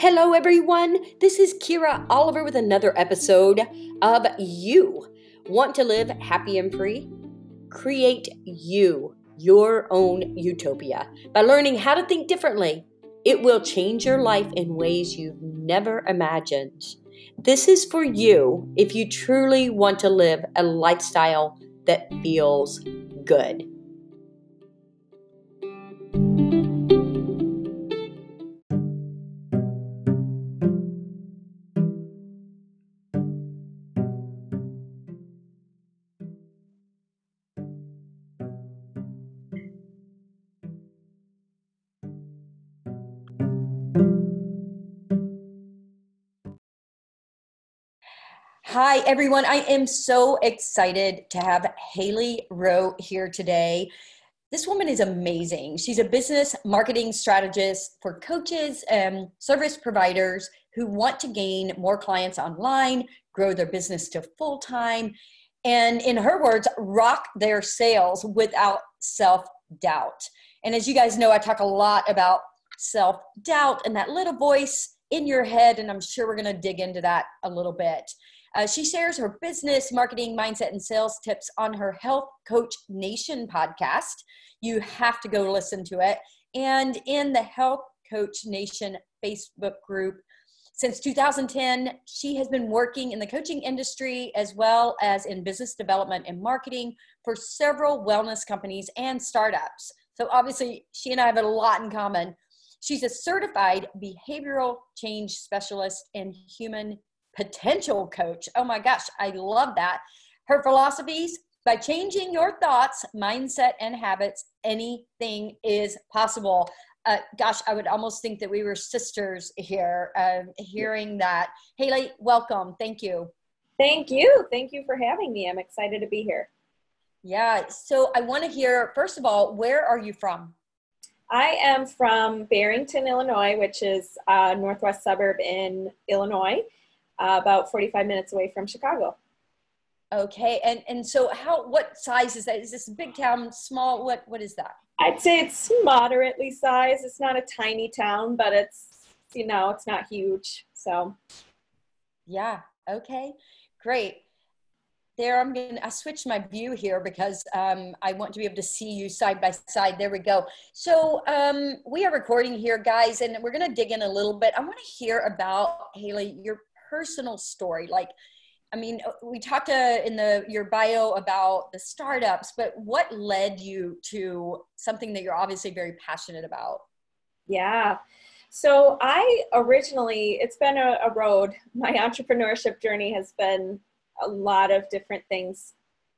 Hello, everyone. This is Kyra Oliver with another episode of You. Want to live happy and free? Create you, your own utopia, by learning how to think differently. It will change your life in ways you've never imagined. This is for you if you truly want to live a lifestyle that feels good. Hi, everyone. I am so excited to have Hailey Rowe here today. This woman is amazing. She's a business marketing strategist for coaches and service providers who want to gain more clients online, grow their business to full time, and in her words, rock their sales without self doubt. And as you guys know, I talk a lot about self doubt and that little voice in your head, and I'm sure we're going to dig into that a little bit. Uh, she shares her business, marketing, mindset, and sales tips on her Health Coach Nation podcast. You have to go listen to it. And in the Health Coach Nation Facebook group, since 2010, she has been working in the coaching industry as well as in business development and marketing for several wellness companies and startups. So, obviously, she and I have a lot in common. She's a certified behavioral change specialist and human potential coach. Oh my gosh, I love that. Her philosophies by changing your thoughts, mindset, and habits, anything is possible. Uh, gosh, I would almost think that we were sisters here, uh, hearing that. Hailey, welcome. Thank you. Thank you. Thank you for having me. I'm excited to be here. Yeah. So I want to hear, first of all, where are you from? I am from Barrington, Illinois, which is a northwest suburb in Illinois uh, about 45 minutes away from Chicago. Okay, and and so how what size is that? Is this a big town, small? What what is that? I'd say it's moderately sized. It's not a tiny town, but it's you know it's not huge. So yeah, okay, great. There, I'm gonna I switch my view here because um, I want to be able to see you side by side. There we go. So um, we are recording here, guys, and we're gonna dig in a little bit. I want to hear about Hailey your personal story like i mean uh, we talked uh, in the your bio about the startups but what led you to something that you're obviously very passionate about? Yeah. So i originally it's been a, a road. My entrepreneurship journey has been a lot of different things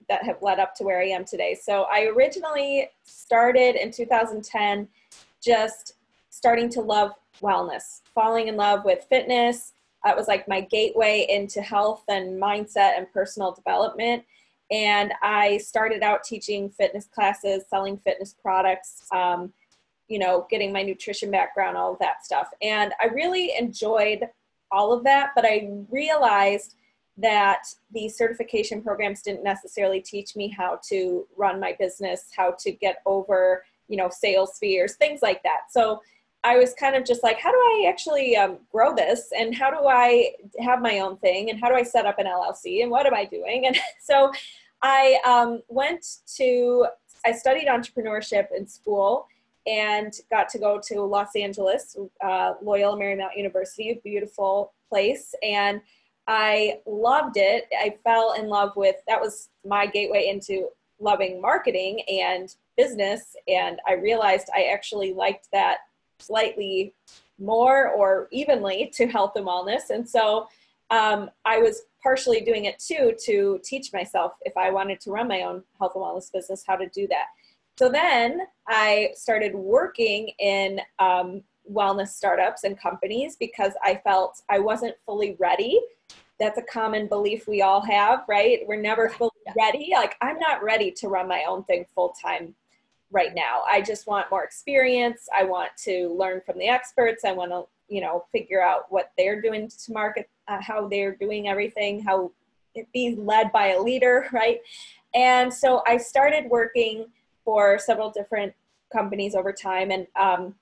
that have led up to where i am today. So i originally started in 2010 just starting to love wellness falling in love with fitness that was like my gateway into health and mindset and personal development. And I started out teaching fitness classes, selling fitness products, um, you know, getting my nutrition background, all of that stuff. And I really enjoyed all of that, but I realized that the certification programs didn't necessarily teach me how to run my business, how to get over, you know, sales fears, things like that. So I was kind of just like, how do I actually um, grow this? And how do I have my own thing? And how do I set up an LLC? And what am I doing? And so I um, went to, I studied entrepreneurship in school and got to go to Los Angeles, uh, Loyola Marymount University, a beautiful place. And I loved it. I fell in love with, that was my gateway into loving marketing and business. And I realized I actually liked that slightly more or evenly to health and wellness. And so um, I was partially doing it too to teach myself if I wanted to run my own health and wellness business, how to do that. So then I started working in um, wellness startups and companies because I felt I wasn't fully ready. That's a common belief we all have, right? We're never fully ready. Like, I'm not ready to run my own thing full time right now. I just want more experience. I want to learn from the experts. I want to, you know, figure out what they're doing to market, uh, how they're doing everything, how be led by a leader, right? And so I started working for several different companies over time. And um,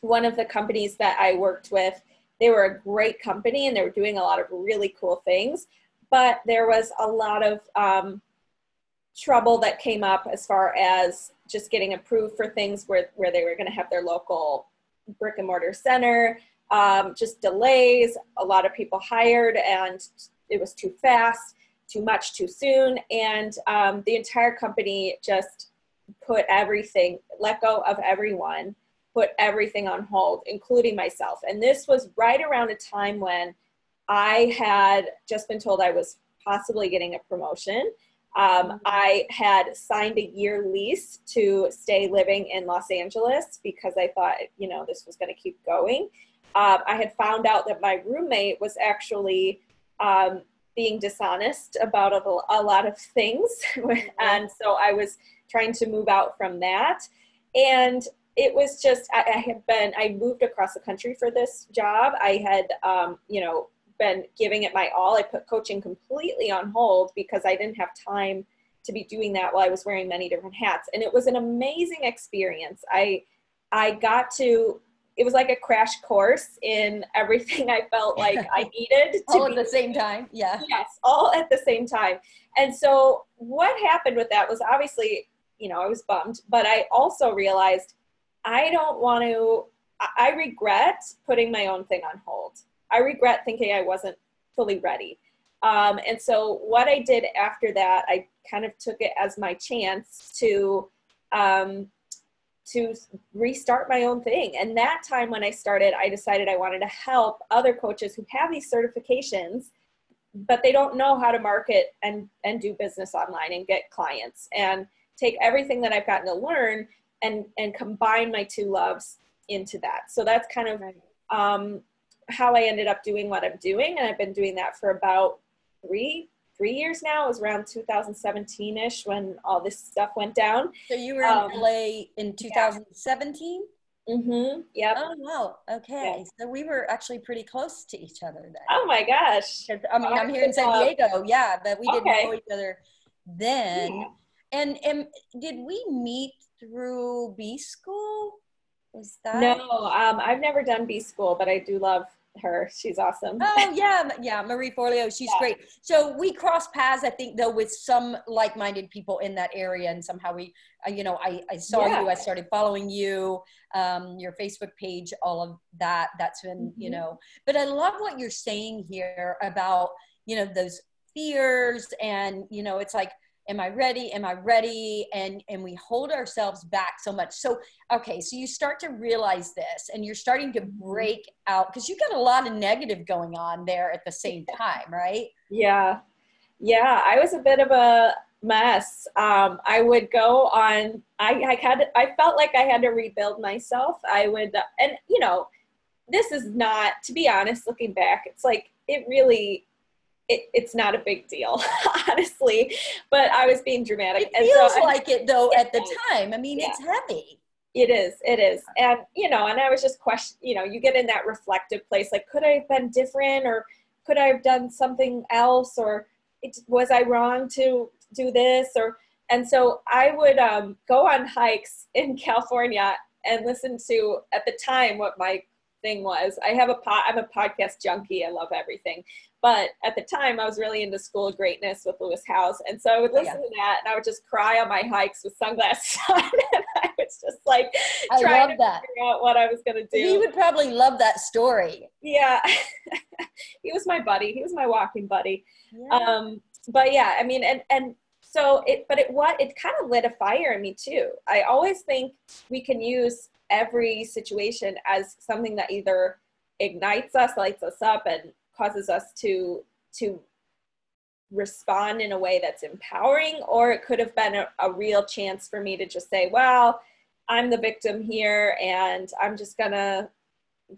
one of the companies that I worked with they were a great company and they were doing a lot of really cool things but there was a lot of um, trouble that came up as far as just getting approved for things where, where they were going to have their local brick and mortar center. Um, just delays a lot of people hired and it was too fast too much too soon. And um, the entire company just put everything let go of everyone put everything on hold including myself. And this was right around a time when i had just been told i was possibly getting a promotion um, mm-hmm. I had signed a year lease to stay living in Los Angeles because I thought, you know, this was going to keep going. Um, I had found out that my roommate was actually um, being dishonest about a, a lot of things. And so I was trying to move out from that. And it was just, I, I had been, I moved across the country for this job. I had, um, you know, been giving it my all. I put coaching completely on hold because I didn't have time to be doing that while I was wearing many different hats. And it was an amazing experience. I I got to it was like a crash course in everything I felt like I needed to all at the same time. Yeah. Yes, all at the same time. And so what happened with that was obviously, you know, I was bummed, but I also realized I don't want to I regret putting my own thing on hold. I regret thinking I wasn't fully ready. Um, and so what I did after that, I kind of took it as my chance to um, to restart my own thing. And that time when I started, I decided I wanted to help other coaches who have these certifications, but they don't know how to market and and do business online and get clients and take everything that I've gotten to learn and and combine my two loves into that. So that's kind of um, how I ended up doing what I'm doing, and I've been doing that for about three three years now. It was around 2017 ish when all this stuff went down. So you were um, in LA in 2017. Yeah. Mm-hmm. Yep. Oh wow. Okay. Yeah. So we were actually pretty close to each other then. Oh my gosh. I mean, I'm here in San Diego. Yeah, but we didn't okay. know each other then. Yeah. And and did we meet through B school? Was that? No, um, I've never done B school, but I do love her. She's awesome. Oh yeah, yeah, Marie Forleo. She's yeah. great. So we cross paths, I think, though, with some like-minded people in that area, and somehow we, uh, you know, I, I saw yeah. you. I started following you, um, your Facebook page, all of that. That's been, mm-hmm. you know. But I love what you're saying here about, you know, those fears, and you know, it's like am i ready? Am i ready? And and we hold ourselves back so much. So okay so you start to realize this and you're starting to mm-hmm. break out because you got a lot of negative going on there at the same time right? Yeah. Yeah i was a bit of a mess. Um, i would go on i i had i felt like i had to rebuild myself. I would and you know this is not to be honest looking back it's like it really it, it's not a big deal, honestly. But I was being dramatic. It feels so like it though at the time. I mean, yeah. it's heavy. It is. It is. And you know, and I was just question. You know, you get in that reflective place. Like, could I have been different, or could I have done something else, or it, was I wrong to do this, or and so I would um, go on hikes in California and listen to at the time what my thing was. I have a pod, I'm a podcast junkie. I love everything. But at the time, I was really into School of Greatness with Lewis Howes. and so I would listen yeah. to that, and I would just cry on my hikes with sunglasses on, and I was just like I trying to that. figure out what I was going to do. He would probably love that story. Yeah, he was my buddy. He was my walking buddy. Yeah. Um, but yeah, I mean, and and so it, but it what it kind of lit a fire in me too. I always think we can use every situation as something that either ignites us, lights us up, and causes us to to respond in a way that's empowering or it could have been a, a, real chance for me to just say well i'm the victim here and i'm just gonna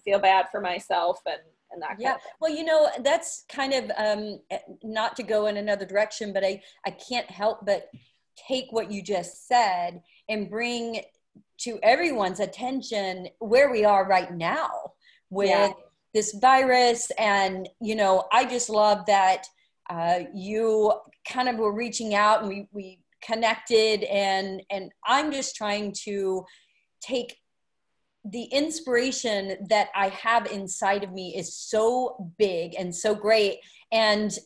feel bad for myself and and that yeah. well you know that's kind of um not to go in another direction but i i can't help but take what you just said and bring to everyone's attention where we are right now with yeah this virus and you know i just love that uh, you kind of were reaching out and we, we connected and and i'm just trying to take the inspiration that I have inside of me is so big and so great. And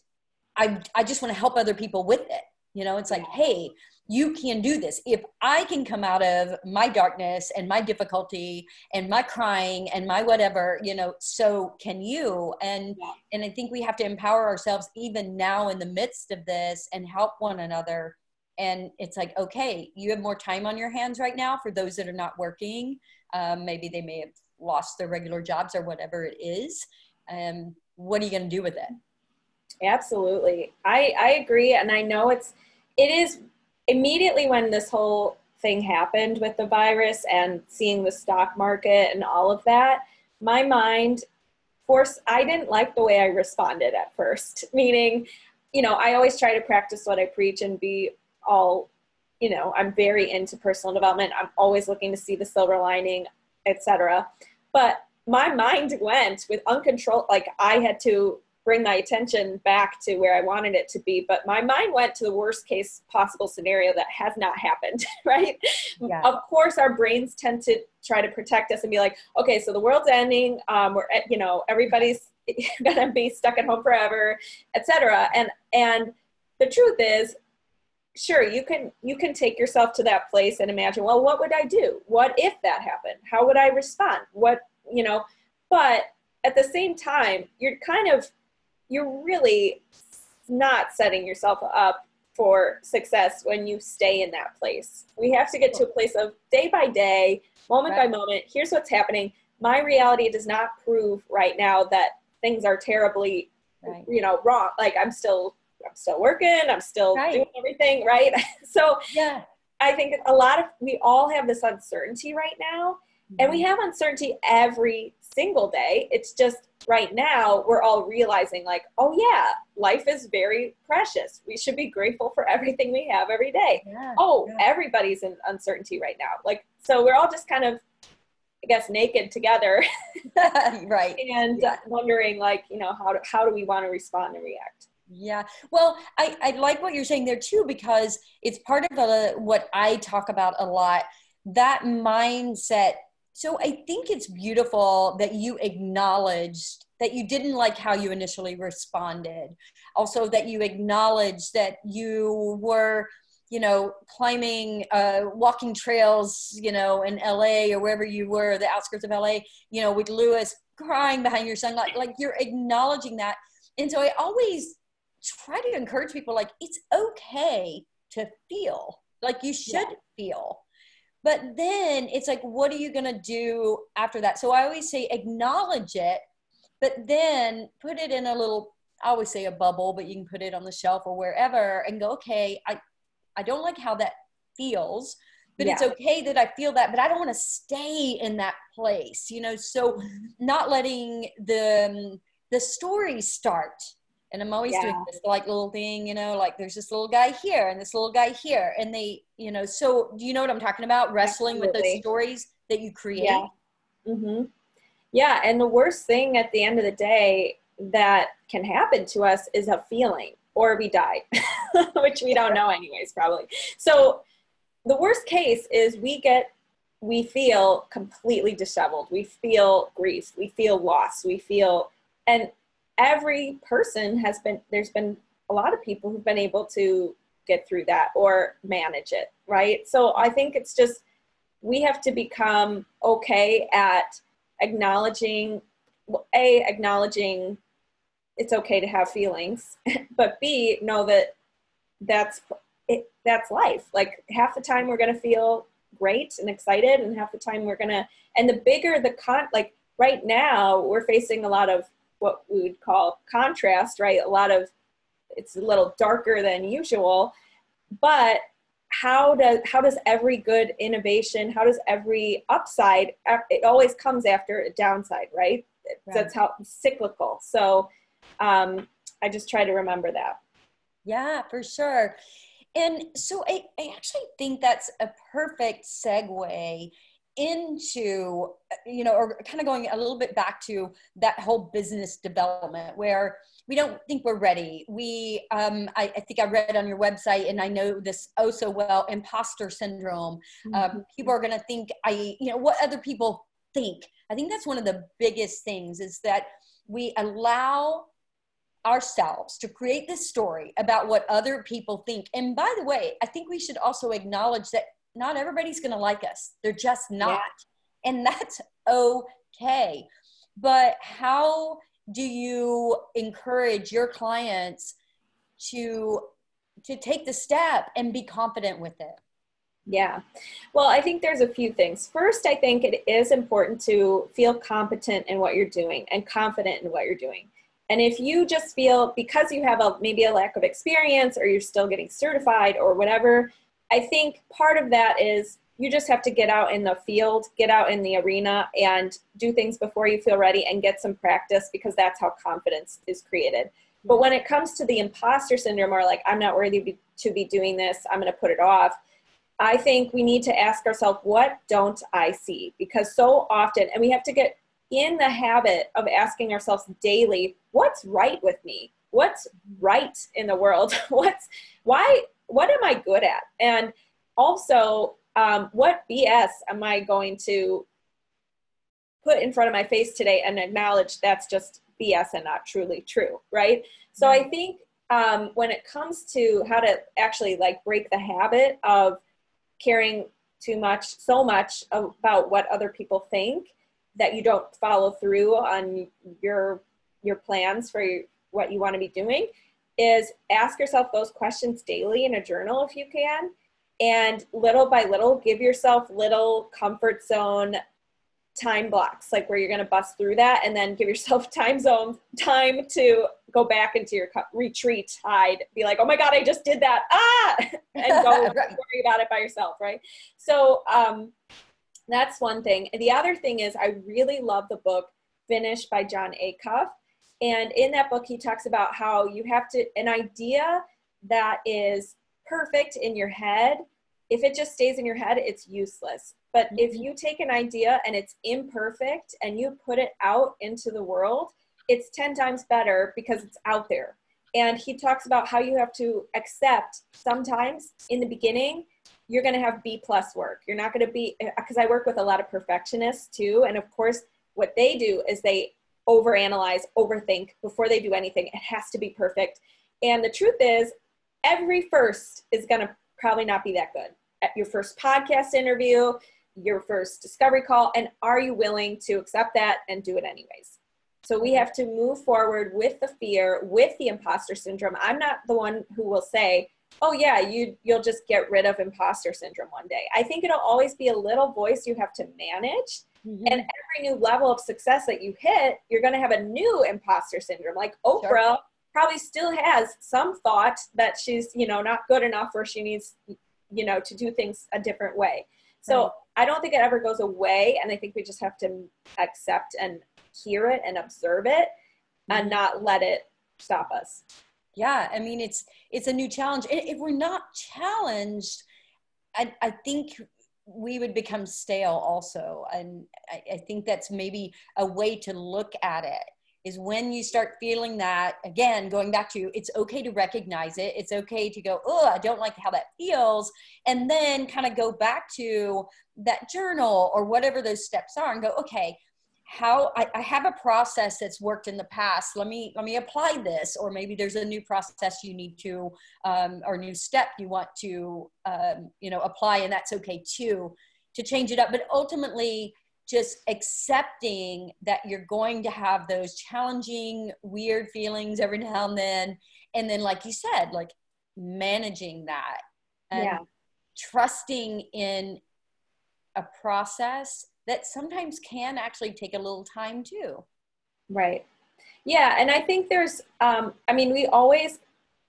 I, I just want to help other people with it. You know, it's like, hey, you can do this. If I can come out of my darkness and my difficulty and my crying and my whatever, you know, so can you. And yeah. and I think we have to empower ourselves even now in the midst of this and help one another. And it's like, okay, you have more time on your hands right now for those that are not working. Um, maybe they may have lost their regular jobs or whatever it is. Um, what are you going to do with it? Absolutely. I, I agree. And I know it's, it is immediately when this whole thing happened with the virus and seeing the stock market and all of that, my mind forced, I didn't like the way I responded at first. Meaning, you know, I always try to practice what I preach and be all, you know, I'm very into personal development. I'm always looking to see the silver lining, etc. But my mind went with uncontrolled, like I had to bring my attention back to where I wanted it to be. But my mind went to the worst case possible scenario that has not happened, right? Yeah. Of course, our brains tend to try to protect us and be like, okay, so the world's ending. Um, we're, you know, everybody's gonna be stuck at home forever, etc. And and the truth is, sure, you can you can take yourself to that place and imagine, well, what would I do? What if that happened? How would I respond? What you know? But at the same time, you're kind of you're really not setting yourself up for success when you stay in that place. We have to get to a place of day by day, moment right. by moment. Here's what's happening. My reality does not prove right now that things are terribly, right. you know, wrong. Like I'm still, I'm still working. I'm still right. doing everything right. so yeah, I think a lot of we all have this uncertainty right now, mm-hmm. and we mm-hmm. have uncertainty every single day. It's just right now we're all realizing like oh yeah life is very precious. We should be grateful for everything we have every day. Yeah, oh yeah. everybody's in uncertainty right now. Like so we're all just kind of i guess naked together. Right. And yeah. wondering like you know how do, how do we want to respond and react? Yeah. Well I, I like what you're saying there too because it's part of the, what i talk about a lot. That mindset so I think it's beautiful that you acknowledged that you didn't like how you initially responded. Also, that you acknowledged that you were, you know, climbing, uh, walking trails, you know, in LA or wherever you were, the outskirts of LA, you know, with Lewis crying behind your son. Like, like you're acknowledging that. And so I always try to encourage people like, it's okay to feel like you should yeah. feel but then it's like, what are you going to do after that? So I always say acknowledge it, but then put it in a little, I always say a bubble, but you can put it on the shelf or wherever and go, okay, I, I don't like how that feels, but yeah. it's okay that I feel that, but I don't want to stay in that place, you know? So not letting the, the story start and I'm always yeah. doing this like little thing, you know, like there's this little guy here and this little guy here. And they, you know, so do you know what I'm talking about? Wrestling Absolutely. with those stories that you create. Yeah. Mm-hmm. Yeah. And the worst thing at the end of the day that can happen to us is a feeling or we die, which we don't know anyways, probably. So the worst case is we get we feel completely disheveled. We feel grief. We feel loss. We feel, and every person has been there's been a lot of people who've been able to get through that or manage it right? So i think it's just we have to become okay at acknowledging a acknowledging it's okay to have feelings but b know that that's it, that's life. Like half the time we're going to feel great and excited and half the time we're going to and the bigger the con like right now we're facing a lot of what we would call contrast, right? A lot of it's a little darker than usual, but how does how does every good innovation, how does every upside it always comes after a downside, right? right. That's how cyclical. So um, I just try to remember that. Yeah, for sure. And so I, I actually think that's a perfect segue into you know or kind of going a little bit back to that whole business development where we don't think we're ready we um, I, I, think i read on your website and i know this oh so well imposter syndrome um, mm-hmm. um, people are going to think i you know what other people think. I think that's one of the biggest things is that we allow ourselves to create this story about what other people think. And by the way, I think we should also acknowledge that not everybody's going to like us. They're just not. Yeah. And that's okay. But how do you encourage your clients to to take the step and be confident with it? Yeah. Well, I think there's a few things. First, I think it is important to feel competent in what you're doing and confident in what you're doing. And if you just feel because you have a maybe a lack of experience or you're still getting certified or whatever, I think part of that is you just have to get out in the field, get out in the arena and do things before you feel ready and get some practice because that's how confidence is created. But when it comes to the imposter syndrome or like I'm not worthy to be doing this, I'm going to put it off. I think we need to ask ourselves, what don't I see? Because so often, and we have to get in the habit of asking ourselves daily, what's right with me? What's right in the world? what's why? What am I good at? And also, um, what BS am I going to put in front of my face today and acknowledge that's just BS and not truly true, right? So I think um, when it comes to how to actually like break the habit of caring too much, so much about what other people think, that you don't follow through on your your plans for what you want to be doing is ask yourself those questions daily in a journal if you can and little by little give yourself little comfort zone time blocks like where you're going to bust through that and then give yourself time zone time to go back into your retreat hide be like oh my god i just did that ah and go right. worry about it by yourself right so um that's one thing. And the other thing is, I really love the book Finish by Jon Acuff. And in that book, he talks about how you have to, an idea that is perfect in your head, if it just stays in your head, it's useless. But mm-hmm. if you take an idea and it's imperfect and you put it out into the world, it's 10 times better because it's out there. And he talks about how you have to accept sometimes in the beginning you're going to have B plus work. You're not going to be, because I work with a lot of perfectionists too. And of course, what they do is they overanalyze, overthink before they do anything. It has to be perfect. And the truth is, every first is going to probably not be that good. At your first podcast interview, your first discovery call, and are you willing to accept that and do it anyways? So we have to move forward with the fear, with the imposter syndrome. I'm not the one who will say, oh yeah you you'll just get rid of imposter syndrome one day i think it'll always be a little voice you have to manage mm-hmm. and every new level of success that you hit you're going to have a new imposter syndrome like oprah sure. probably still has some thought that she's you know not good enough or she needs you know to do things a different way so right. i don't think it ever goes away and i think we just have to accept and hear it and observe it mm-hmm. and not let it stop us yeah i mean it's it's a new challenge if we're not challenged i, I think we would become stale also. And I, I think that's maybe a way to look at it is when you start feeling that again going back to it's okay to recognize it. It's okay to go oh i don't like how that feels. And then kind of go back to that journal or whatever those steps are and go okay how I, I, have a process that's worked in the past let me let me apply this or maybe there's a new process you need to um, or new step you want to um, you know apply and that's okay too to change it up but ultimately just accepting that you're going to have those challenging weird feelings every now and then and then like you said like managing that and yeah. trusting in a process that sometimes can actually take a little time too. Right. Yeah. And I think there's, um, I mean, we always,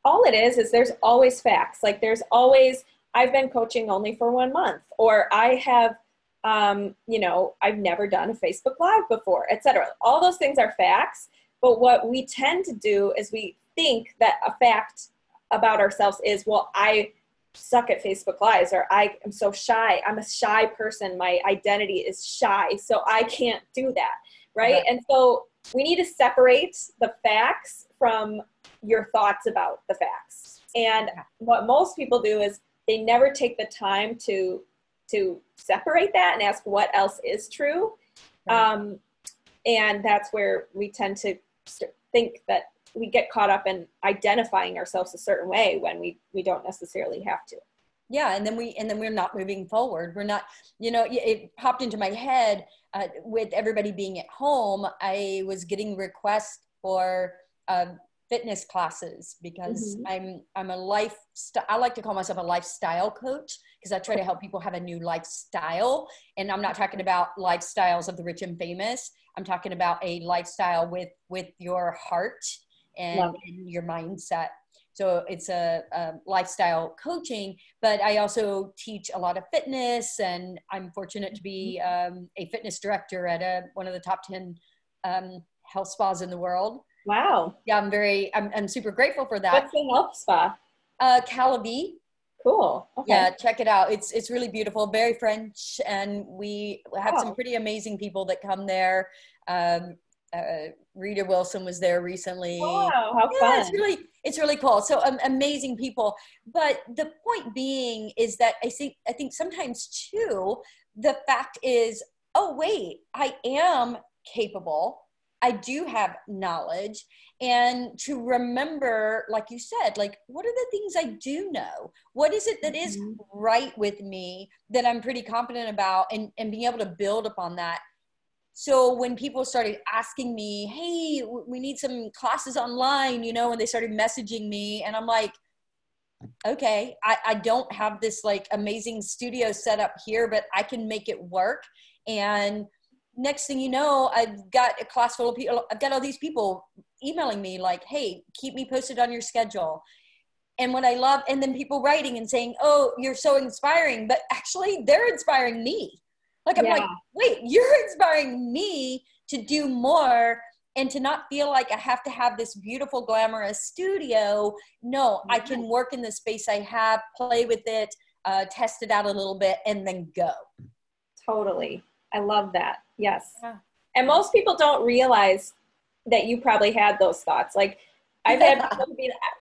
all it is, is there's always facts. Like there's always, I've been coaching only for one month, or I have, um, you know, I've never done a Facebook Live before, etc. All those things are facts. But what we tend to do is we think that a fact about ourselves is, well, I suck at Facebook Lives or I am so shy. I'm a shy person. My identity is shy. So I can't do that. Right. right. And so we need to separate the facts from your thoughts about the facts. And what most people do is they never take the time to to separate that and ask what else is true. Right. Um, and that's where we tend to think that we get caught up in identifying ourselves a certain way when we we don't necessarily have to. Yeah and then we and then we're not moving forward. We're not you know it popped into my head uh, with everybody being at home i was getting requests for uh, fitness classes because mm-hmm. i'm i'm a life i like to call myself a lifestyle coach because i try to help people have a new lifestyle. And i'm not talking about lifestyles of the rich and famous. I'm talking about a lifestyle with with your heart and, and your mindset so it's a, a, lifestyle coaching, but I also teach a lot of fitness, and I'm fortunate to be mm-hmm. um, a fitness director at a, one of the top 10 um, health spas in the world. Wow. Yeah, I'm very, I'm, I'm super grateful for that. What's the health spa? Uh, Cal-a-Vie. Cool. Okay. Yeah, check it out. It's it's really beautiful, very French, and we have wow. some pretty amazing people that come there. Um, uh, Rita Wilson was there recently. Wow, how yeah, fun! It's really it's really cool. So um, amazing people. But the point being is that I think I think sometimes too the fact is, oh wait, I am capable. I do have knowledge. And to remember, like you said, like what are the things I do know? What is it that is mm-hmm. right with me that I'm pretty confident about and, and being able to build upon that so when people started asking me hey we need some classes online you know and they started messaging me and i'm like okay I, I don't have this like amazing studio set up here but i can make it work. And next thing you know i've got a class full of people i've got all these people emailing me like hey keep me posted on your schedule. And what i love and then people writing and saying oh you're so inspiring but actually they're inspiring me like I'm yeah. like, wait, you're inspiring me to do more and to not feel like I have to have this beautiful, glamorous studio. No, I can work in the space I have, play with it, uh, test it out a little bit, and then go. Totally. I love that. Yes. Yeah. And most people don't realize that you probably had those thoughts. Like, I've had,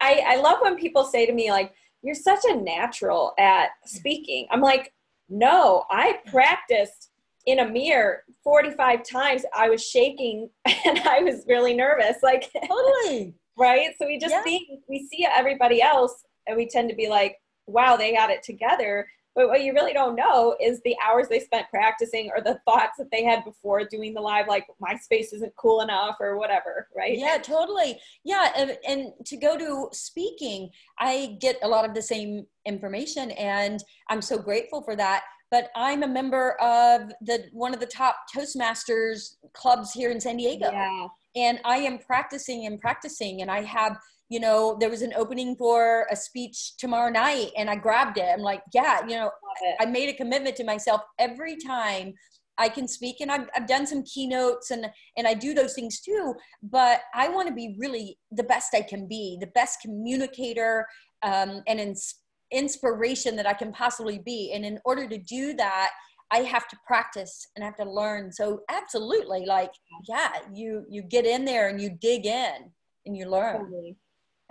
I, I love when people say to me, like, you're such a natural at speaking. I'm like, no, I practiced in a mirror 45 times. I was shaking and I was really nervous. Like, totally. right? So we just yeah. think, we see everybody else and we tend to be like, wow, they got it together. But what you really don't know is the hours they spent practicing or the thoughts that they had before doing the live, like my space isn't cool enough or whatever, right? Yeah, totally. Yeah. And, and to go to speaking, I get a lot of the same information and I'm so grateful for that. But I'm a member of the one of the top Toastmasters clubs here in San Diego. Yeah. And I am practicing and practicing and I have you know, there was an opening for a speech tomorrow night and I grabbed it. I'm like, yeah, you know, I made a commitment to myself every time I can speak and I've, I've done some keynotes and, and I do those things too, but I want to be really the best I can be, the best communicator um, and ins- inspiration that I can possibly be. And in order to do that, I have to practice and I have to learn. So absolutely, like, yeah, you, you get in there and you dig in and you learn. Totally.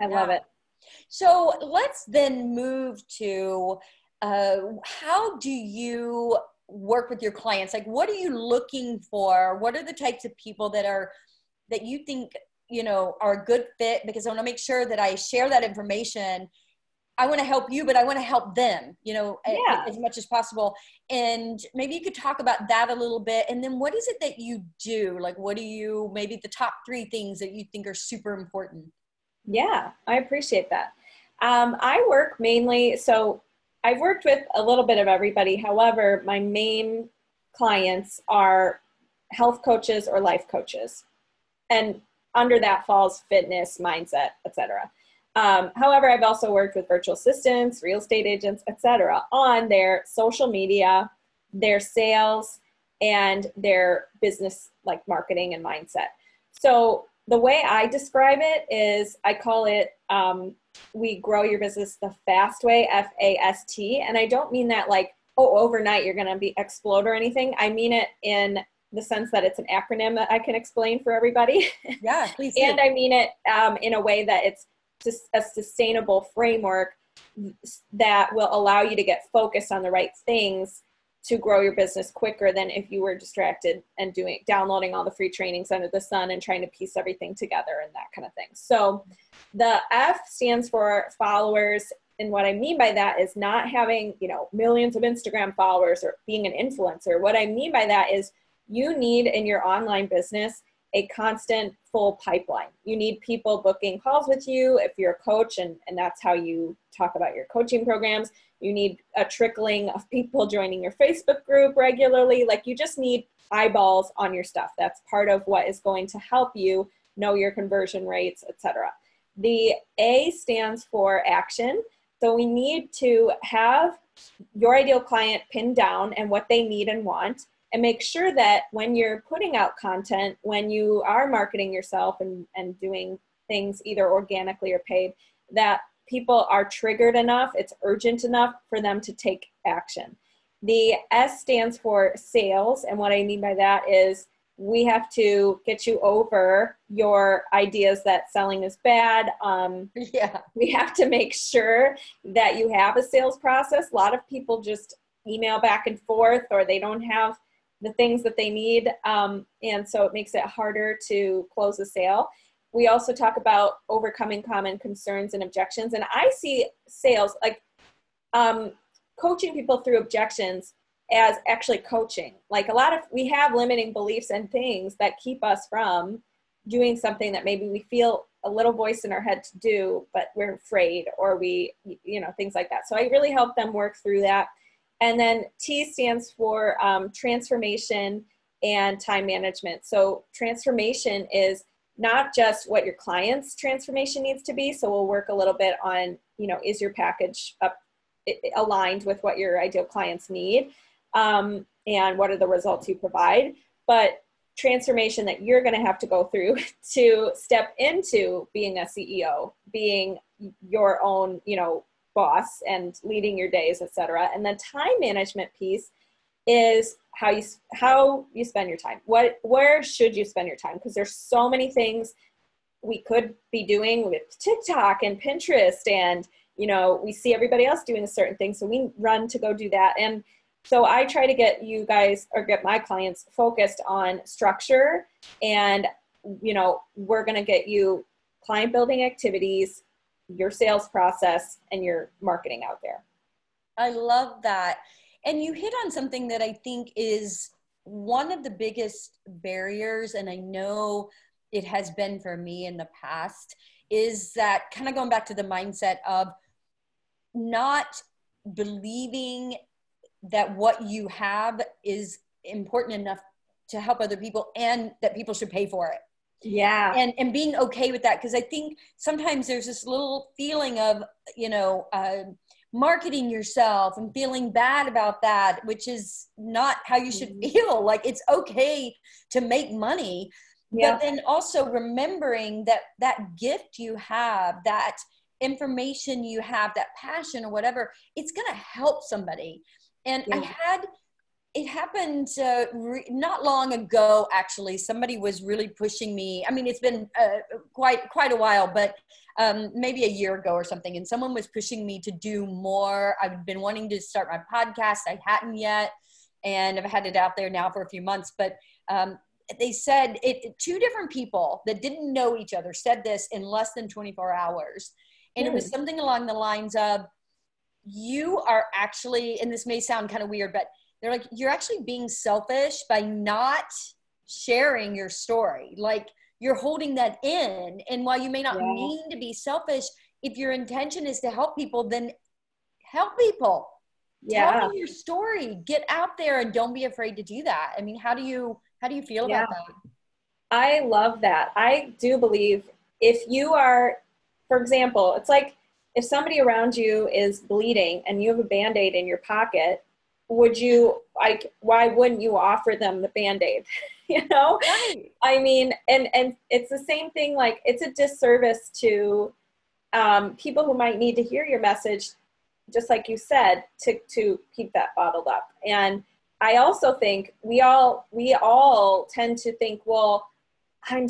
I love it. So let's then move to uh, how do you work with your clients? Like, what are you looking for? What are the types of people that are that you think you know are a good fit? Because I want to make sure that I share that information. I want to help you, but I want to help them, you know, yeah. as, as much as possible. And maybe you could talk about that a little bit. And then what is it that you do? Like, what do you, maybe the top three things that you think are super important? Yeah, I appreciate that. Um, I work mainly, so I've worked with a little bit of everybody. However, my main clients are health coaches or life coaches. And under that falls fitness, mindset, etc. Um, however, I've also worked with virtual assistants, real estate agents, etc., on their social media, their sales, and their business like marketing and mindset. So the way I describe it is I call it um, we grow your business the fast way, F A S T. And I don't mean that like, oh, overnight you're going to be explode or anything. I mean it in the sense that it's an acronym that I can explain for everybody. Yeah, please. and I mean it um, in a way that it's just a sustainable framework that will allow you to get focused on the right things to grow your business quicker than if you were distracted and doing downloading all the free trainings under the sun and trying to piece everything together and that kind of thing. So the F stands for followers and what I mean by that is not having, you know, millions of Instagram followers or being an influencer. What I mean by that is you need in your online business a constant full pipeline. You need people booking calls with you if you're a coach and, and that's how you talk about your coaching programs. You need a trickling of people joining your Facebook group regularly. Like you just need eyeballs on your stuff. That's part of what is going to help you know your conversion rates, etc. The A stands for action. So we need to have your ideal client pinned down and what they need and want and make sure that when you're putting out content, when you are marketing yourself and, and doing things either organically or paid, that people are triggered enough, it's urgent enough for them to take action. The S stands for sales, and what I mean by that is we have to get you over your ideas that selling is bad. Um, yeah. We have to make sure that you have a sales process. A lot of people just email back and forth or they don't have the things that they need. Um, and so it makes it harder to close a sale. We also talk about overcoming common concerns and objections. And I see sales like um, coaching people through objections as actually coaching. Like a lot of, we have limiting beliefs and things that keep us from doing something that maybe we feel a little voice in our head to do, but we're afraid or we, you know, things like that. So I really help them work through that. And then T stands for um, transformation and time management. So transformation is not just what your client's transformation needs to be. So we'll work a little bit on, you know, is your package up aligned with what your ideal clients need? um, and what are the results you provide, but transformation that you're going to have to go through to step into being a CEO, being your own, you know, boss and leading your days, etc. And the time management piece is how you how you spend your time. What where should you spend your time? Because there's so many things we could be doing with TikTok and Pinterest and you know, we see everybody else doing a certain thing so we run to go do that and so I try to get you guys or get my clients focused on structure and you know, we're going to get you client building activities, your sales process and your marketing out there. I love that. And you hit on something that I think is one of the biggest barriers and I know it has been for me in the past is that kind of going back to the mindset of not believing that what you have is important enough to help other people and that people should pay for it. Yeah. And and being okay with that because i think sometimes there's this little feeling of you know uh, marketing yourself and feeling bad about that which is not how you should mm-hmm. feel like it's okay to make money yeah. but then also remembering that that gift you have that information you have that passion or whatever it's going to help somebody and yeah. I had it happened uh, re- not long ago actually somebody was really pushing me i mean it's been uh, quite quite a while but um, maybe a year ago or something and someone was pushing me to do more i've been wanting to start my podcast i hadn't yet and i've had it out there now for a few months but um, they said it two different people that didn't know each other said this in less than 24 hours and mm. it was hmm. something along the lines of you are actually, and this may sound kind of weird, but they're like, you're actually being selfish by not sharing your story. Like you're holding that in. And while you may not yeah. mean to be selfish, if your intention is to help people, then help people. Yeah. Tell me your story. Get out there and don't be afraid to do that. I mean, how do you how do you feel yeah. about that? I love that. I do believe if you are, for example, it's like if somebody around you is bleeding and you have a band-aid in your pocket would you like why wouldn't you offer them the band-aid you know right. i mean and and it's the same thing like it's a disservice to um, people who might need to hear your message just like you said to to keep that bottled up and i also think we all we all tend to think well i'm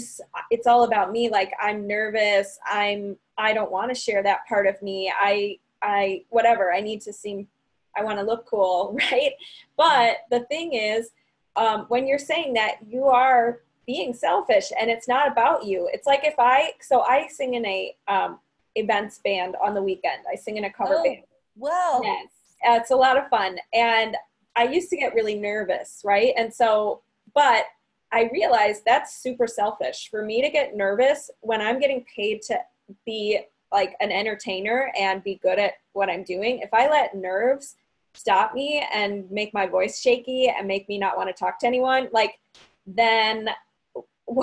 it's all about me like i'm nervous i'm I don't want to share that part of me. I I whatever. I need to seem I want to look cool, right? But the thing is, um, when you're saying that, you are being selfish and it's not about you. It's like if I, so I sing in a um, events band on the weekend. I sing in a cover Oh, band. Wow. Yes, uh, it's a lot of fun. And I used to get really nervous, right? And so, but I realized that's super selfish for me to get nervous when I'm getting paid to be like an entertainer and be good at what I'm doing. If I let nerves stop me and make my voice shaky and make me not want to talk to anyone, like then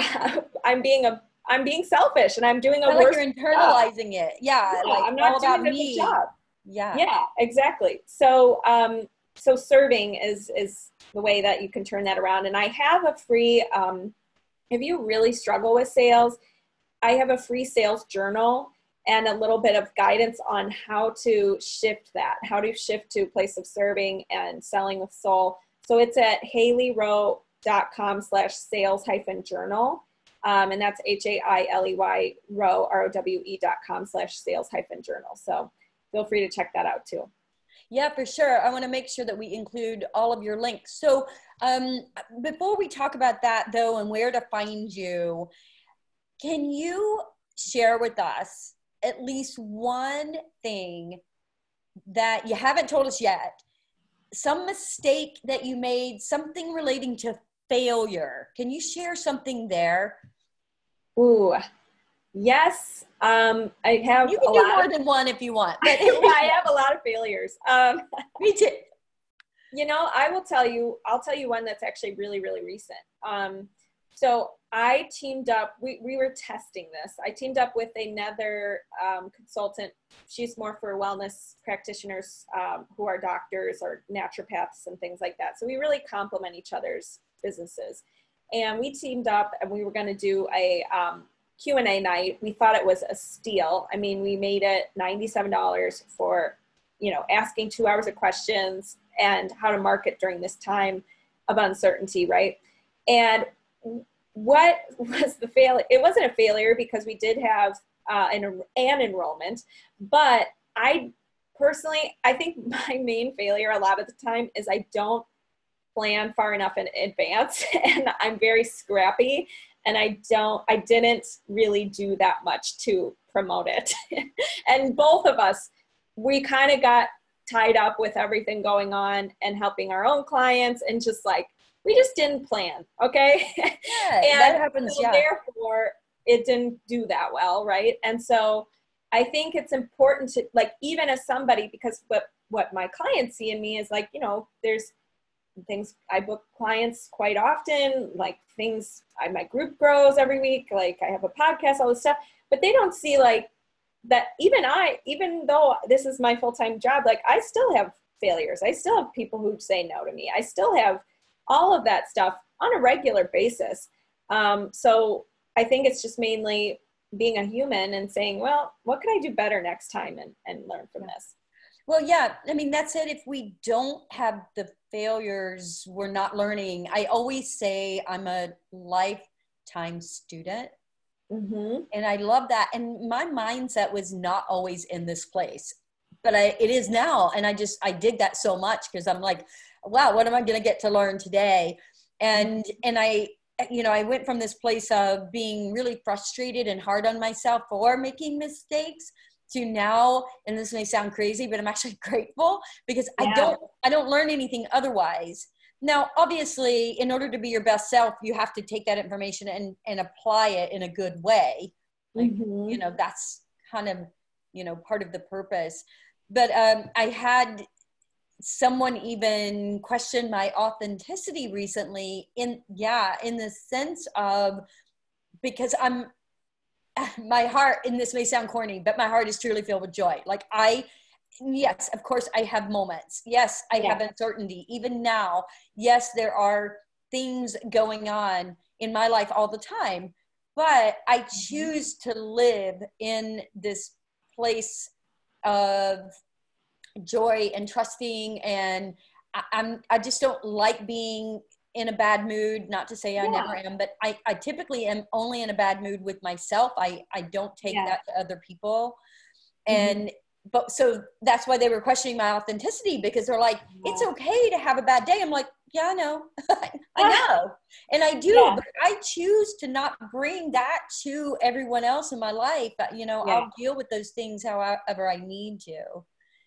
I'm being a I'm being selfish and I'm doing a like you're internalizing it. Yeah, yeah, like I'm not doing a good job. Yeah. yeah exactly. So um so serving is is the way that you can turn that around. And i have a free um if you really struggle with sales i have a free sales journal and a little bit of guidance on how to shift that how to shift to place of serving and selling with soul so it's at haileyrowe.com slash sales hyphen journal um, and that's h-a-i-l-e-y row r-o-w-e dot com slash sales hyphen journal so feel free to check that out too. Yeah, for sure. I want to make sure that we include all of your links. So, um, before we talk about that, though, and where to find you, can you share with us at least one thing that you haven't told us yet? Some mistake that you made, something relating to failure. Can you share something there? Ooh, yes. Um, I have You can do more Of, than one if you want. But I have a lot of failures. Um, me too. you know, I will tell you. I'll tell you one that's actually really, really recent. Um, so I teamed up. We we were testing this. I teamed up with another um, consultant. She's more for wellness practitioners um, who are doctors or naturopaths and things like that. So we really complement each other's businesses. And we teamed up, and we were going to do a um, Q&A night. We thought it was a steal. I mean, we made it $97 for, you know, asking two hours of questions and how to market during this time of uncertainty, right? And what was the fail? It wasn't a failure because we did have uh, an, an enrollment, but I personally, I think my main failure a lot of the time is I don't plan far enough in advance and I'm very scrappy and I don't I didn't really do that much to promote it. and both of us we kind of got tied up with everything going on and helping our own clients and just like we just didn't plan, okay? Yeah, and that happens. so Yeah. therefore it didn't do that well, right? And so I think it's important to like even as somebody because what what my clients see in me is like, you know, there's things I book clients quite often, like things I my group grows every week, like I have a podcast, all this stuff, but they don't see like that even I, even though this is my full-time job, like I still have failures. I still have people who say no to me. I still have all of that stuff on a regular basis. Um, so I think it's just mainly being a human and saying, well, what could I do better next time and, and learn from this? Well, yeah. I mean, that's it. If we don't have the failures, we're not learning. I always say I'm a lifetime student. Mm-hmm. And I love that. And my mindset was not always in this place, but I, it is now. And I just, I dig that so much because I'm like, wow, what am I going to get to learn today? And, and I, you know, I went from this place of being really frustrated and hard on myself for making mistakes to now, and this may sound crazy, but I'm actually grateful because I don't, I don't learn anything otherwise. Now, obviously, in order to be your best self, you have to take that information and, and apply it in a good way. Like, Mhm. you know, that's kind of, you know, part of the purpose. But um, I had someone even questioned my authenticity recently in, yeah, in the sense of, because I'm, my heart, and this may sound corny, but my heart is truly filled with joy. Like I, yes, of course I have moments. Yes, I Yeah. have uncertainty. Even now, yes, there are things going on in my life all the time, but I mm-hmm. choose to live in this place of joy and trusting and I, I'm I just don't like being in a bad mood. Not to say I Yeah. never am, but I, I typically am only in a bad mood with myself. I, I don't take Yeah. that to other people. Mhm. And but so that's why they were questioning my authenticity because they're like, it's okay to have a bad day. I'm like, yeah, I know. I know. And I do, yeah. but I choose to not bring that to everyone else in my life. You know, yeah. I'll deal with those things however I need to.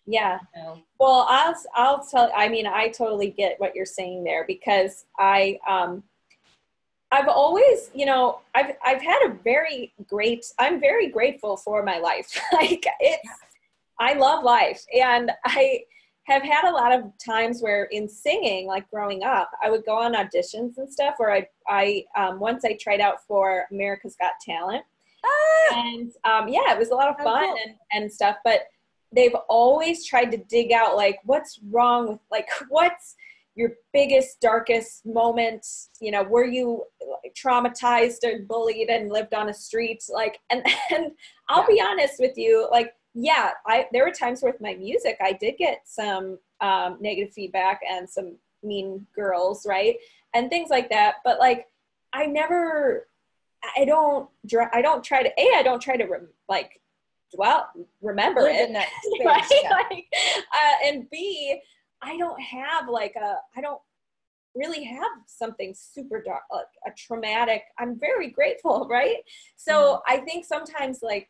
Yeah. Know? Well, I'll, I'll tell, I mean, I totally get what you're saying there because I, um, I've always, you know, I've I've had a very great. I'm very grateful for my life. like it's, I love life, and I have had a lot of times where in singing, like growing up, I would go on auditions and stuff. Where I, I um, once I tried out for America's Got Talent, ah! and um, yeah, it was a lot of fun cool. and, and stuff. But they've always tried to dig out like what's wrong with like what's your biggest darkest moments you know were you traumatized and bullied and lived on a street? Like and and i'll yeah. be honest with you like yeah i there were times with my music i did get some um, negative feedback and some mean girls right? And things like that. But like i never i don't i don't try to a i don't try to like dwell remember Live it in that space, right yeah. like, uh, and b I don't have like a, I don't really have something super dark, like a traumatic. I'm very grateful, right? So mm I think sometimes like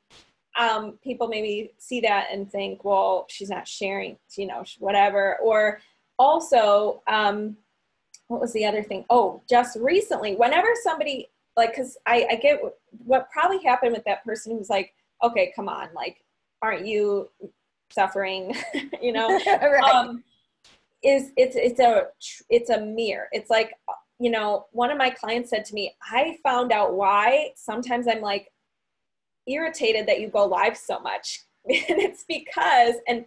um, people maybe see that and think, well, she's not sharing, you know, whatever. Or also, um, what was the other thing? Oh, just recently, whenever somebody like, because I, I get what, what probably happened with that person who's like, okay, come on, like, aren't you suffering? you know, right. um, is it's it's a it's a mirror it's like you know one of my clients said to me i found out why sometimes i'm like irritated that you go live so much and it's because and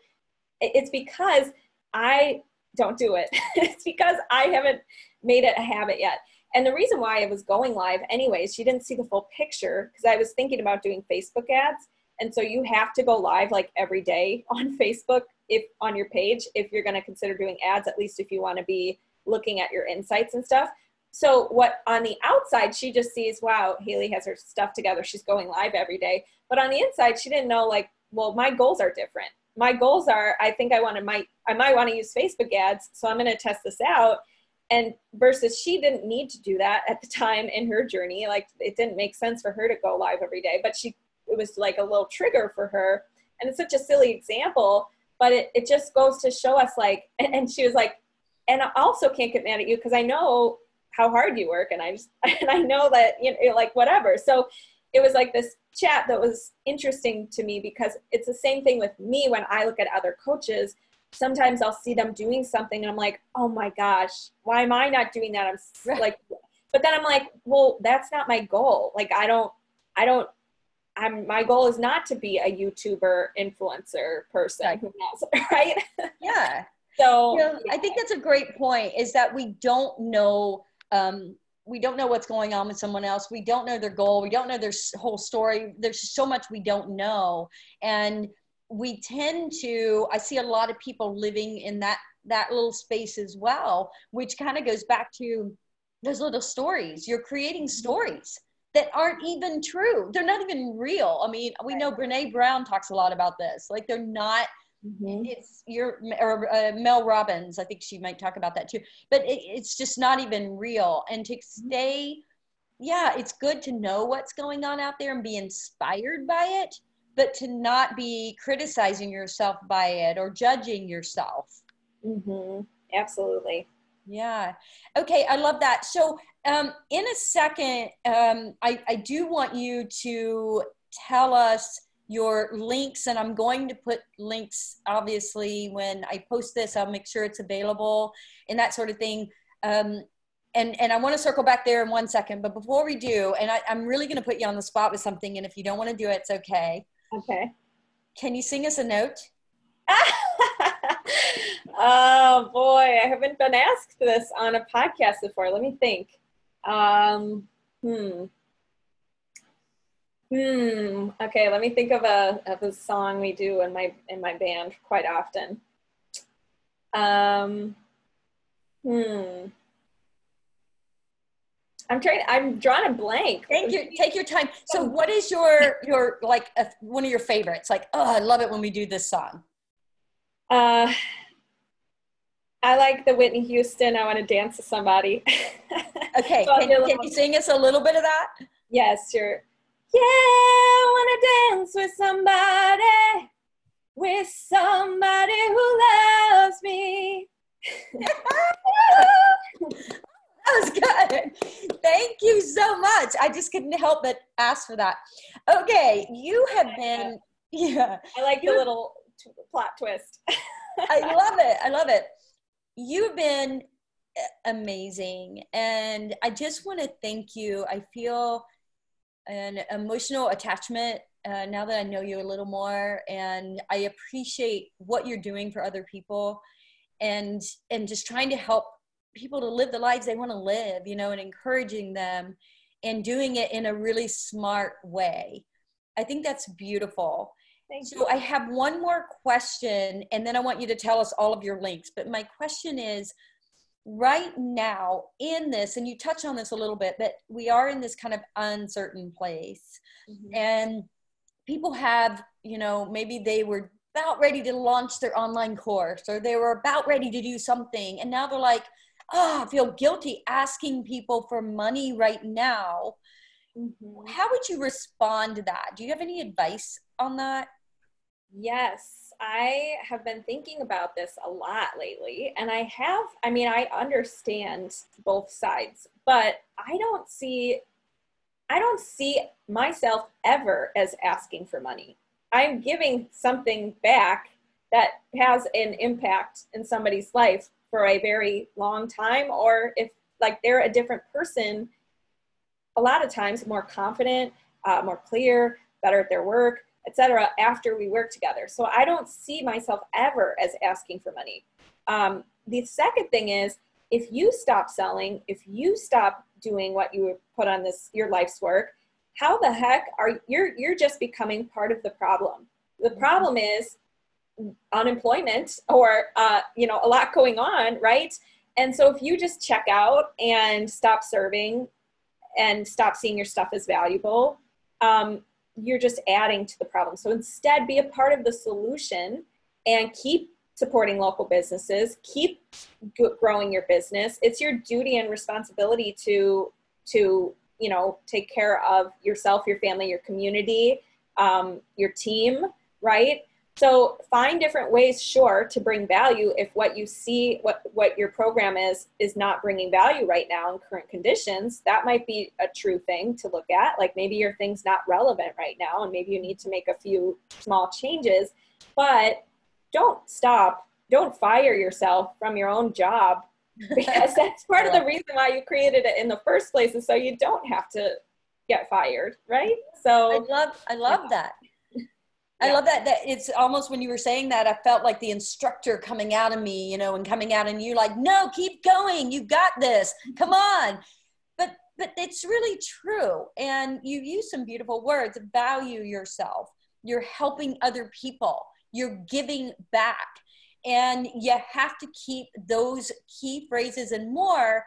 it's because i don't do it it's because i haven't made it a habit yet and the reason why i was going live anyways she didn't see the full picture because i was thinking about doing facebook ads. And so you have to go live like every day on facebook if on your page if you're going to consider doing ads at least if you want to be looking at your insights and stuff. So what on the outside she just sees wow Hailey has her stuff together. She's going live every day. But on the inside she didn't know like well my goals are different. My goals are i think i want to might i might want to use facebook ads so i'm going to test this out and versus she didn't need to do that at the time in her journey like it didn't make sense for her to go live every day but she it was like a little trigger for her. And it's such a silly example but it, it just goes to show us like and she was like and i also can't get mad at you because i know how hard you work and i just and i know that you know like whatever. So it was like this chat that was interesting to me because it's the same thing with me when i look at other coaches sometimes i'll see them doing something and i'm like oh my gosh why am i not doing that i'm like but then i'm like well that's not my goal like i don't i don't I'm my goal is not to be a YouTuber influencer person knows, right? Yeah. so you know, yeah. I think that's a great point is that we don't know um, we don't know what's going on with someone else. We don't know their goal. We don't know their whole story. There's so much we don't know. And we tend to, I see a lot of people living in that, that little space as well, which kind of goes back to those little stories. You're creating mm-hmm. stories that aren't even true. They're not even real. I mean, we know Brene Brown talks a lot about this. Like they're not. Mm-hmm. It's your or uh, Mel Robbins. I think she might talk about that too. But it, it's just not even real. And to mm-hmm. stay, yeah, it's good to know what's going on out there and be inspired by it, but to not be criticizing yourself by it or judging yourself. Mm-hmm. Absolutely. Yeah. Okay. I love that. So, um, in a second, um, I, I do want you to tell us your links, and I'm going to put links obviously when I post this. I'll make sure it's available and that sort of thing. Um, and, and I want to circle back there in one second, but before we do, and I, I'm really going to put you on the spot with something, and if you don't want to do it, it's okay. Okay. Can you sing us a note? oh boy, I haven't been asked this on a podcast before. Let me think. Um, hmm. Hmm. Okay, let me think of a of a song we do in my in my band quite often. Um. Hmm. I'm trying. I'm drawing a blank. Thank you. take your time. So, what is your your like a, one of your favorites? Like, oh, I love it when we do this song. Uh, I like the Whitney Houston. I want to dance with somebody. okay, so can, can you sing us a little bit of that? Yes, sure. Yeah, I want to dance with somebody, with somebody who loves me. that was good. Thank you so much. I just couldn't help but ask for that. Okay, you have been yeah. I like the little t- plot twist. I love it. I love it. You've been amazing and I just want to thank you. I feel an emotional attachment uh, now that I know you a little more and I appreciate what you're doing for other people and and just trying to help people to live the lives they want to live, you know, and encouraging them and doing it in a really smart way. I think that's beautiful. Thank so you. I have one more question, and then I want you to tell us all of your links. But my question is right now in this, and you touch on this a little bit, that we are in this kind of uncertain place. Mm-hmm. And people have, you know, maybe they were about ready to launch their online course or they were about ready to do something. And now they're like, oh, I feel guilty asking people for money right now. Mm-hmm. How would you respond to that? Do you have any advice on that? Yes, I have been thinking about this a lot lately. And I have, I mean, I understand both sides, but I don't see. I don't see myself ever as asking for money. I'm giving something back that has an impact in somebody's life for a very long time or if like they're a different person a lot of times more confident uh, more clear better at their work etc after we work together. So i don't see myself ever as asking for money. Um, the second thing is if you stop selling if you stop doing what you put on this your life's work how the heck are you're you're just becoming part of the problem. The problem is unemployment or uh, you know a lot going on right? And so if you just check out and stop serving and stop seeing your stuff as valuable um, you're just adding to the problem. So instead be a part of the solution and keep supporting local businesses. Keep growing your business. It's your duty and responsibility to to you know take care of yourself your family your community um, your team right so find different ways, sure, to bring value if what you see, what, what your program is, is not bringing value right now in current conditions. That might be a true thing to look at. Like maybe your thing's not relevant right now and maybe you need to make a few small changes, but don't stop. Don't fire yourself from your own job because that's part of the reason why you created it in the first place is so you don't have to get fired, right? So I love I love yeah. that. I love that. That it's almost when you were saying that, I felt like the instructor coming out of me, you know, and coming out and you like, no, keep going. You got this. Come mm-hmm. on. But but it's really true. And you use some beautiful words. Value yourself. You're helping other people. You're giving back. And you have to keep those key phrases and more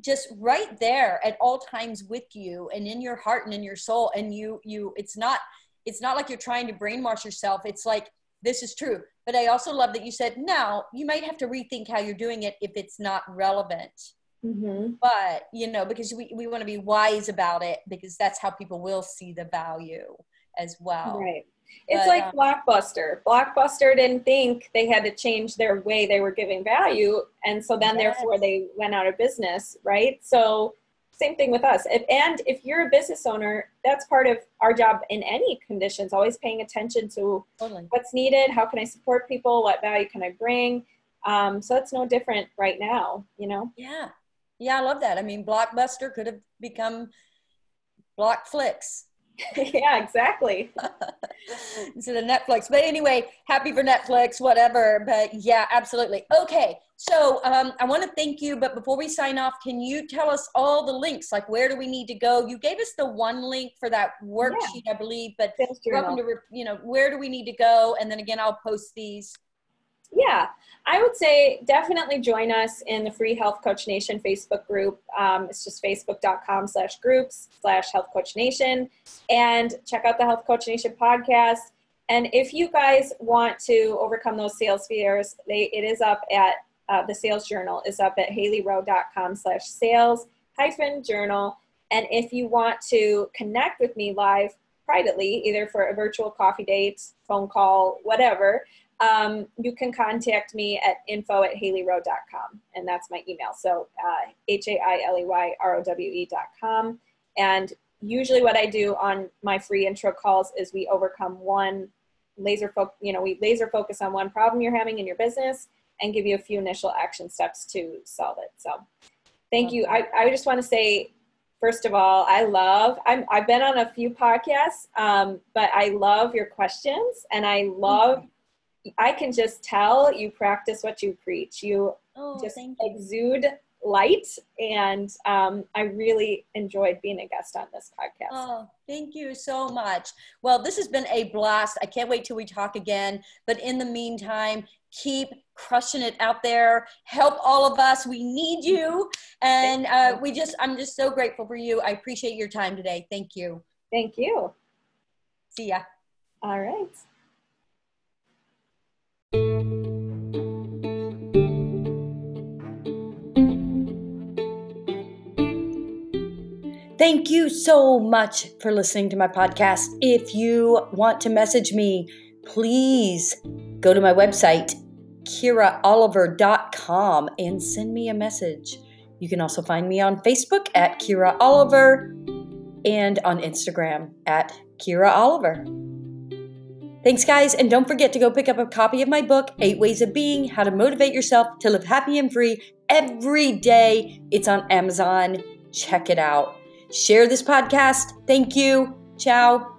just right there at all times with you and in your heart and in your soul. And you you it's not it's not like you're trying to brainwash yourself. It's like, this is true. But I also love that you said, now you might have to rethink how you're doing it if it's not relevant. Mm-hmm. But, you know, because we, we want to be wise about it because that's how people will see the value as well. Right. It's but, like um, Blockbuster. Blockbuster didn't think they had to change their way they were giving value. And so then, yes. therefore, they went out of business, right? So same thing with us. If, and if you're a business owner, that's part of our job in any conditions, always paying attention to totally. what's needed, how can I support people, what value can I bring. Um, so it's no different right now, you know? Yeah. Yeah, I love that. I mean, Blockbuster could have become Blockflix. yeah, exactly. Instead of Netflix. But anyway, happy for Netflix, whatever. But yeah, absolutely. Okay. So um, I want to thank you. But before we sign off, can you tell us all the links? Like, where do we need to go? You gave us the one link for that worksheet, yeah. I believe. But welcome to, you know, where do we need to go? And then again, I'll post these. Yeah, I would say definitely join us in the free Health Coach Nation Facebook group. Um, it's just facebook.com slash groups slash Health Coach Nation. And check out the Health Coach Nation podcast. And if you guys want to overcome those sales fears, they, it is up at uh, the sales journal is up at haileyrowe.com slash sales hyphen journal. And if you want to connect with me live privately, either for a virtual coffee date, phone call, whatever, um, you can contact me at info at haileyrowe.com. And that's my email. So uh, H A I L E Y R O W E.com. And usually what I do on my free intro calls is we overcome one laser focus, you know, we laser focus on one problem you're having in your business and give you a few initial action steps to solve it. So thank you. I, I just want to say, first of all, I love, I'm, I've been on a few podcasts, um, but I love your questions and I love, I can just tell you practice what you preach. You oh, just you. exude light and um, i really enjoyed being a guest on this podcast. Oh thank you so much. Well this has been a blast. I can't wait till we talk again. But in the meantime keep crushing it out there. Help all of us. We need you. And uh, we just i'm just so grateful for you. I appreciate your time today. Thank you. Thank you. See ya. All right Thank you so much for listening to my podcast. If you want to message me, please go to my website, kyraoliver.com, and send me a message. You can also find me on Facebook at Kyra Oliver and on Instagram at Kyra Oliver. Thanks, guys, and don't forget to go pick up a copy of my book, Eight Ways of Being How to Motivate Yourself to Live Happy and Free every day. It's on Amazon. Check it out. Share this podcast. Thank you. Ciao.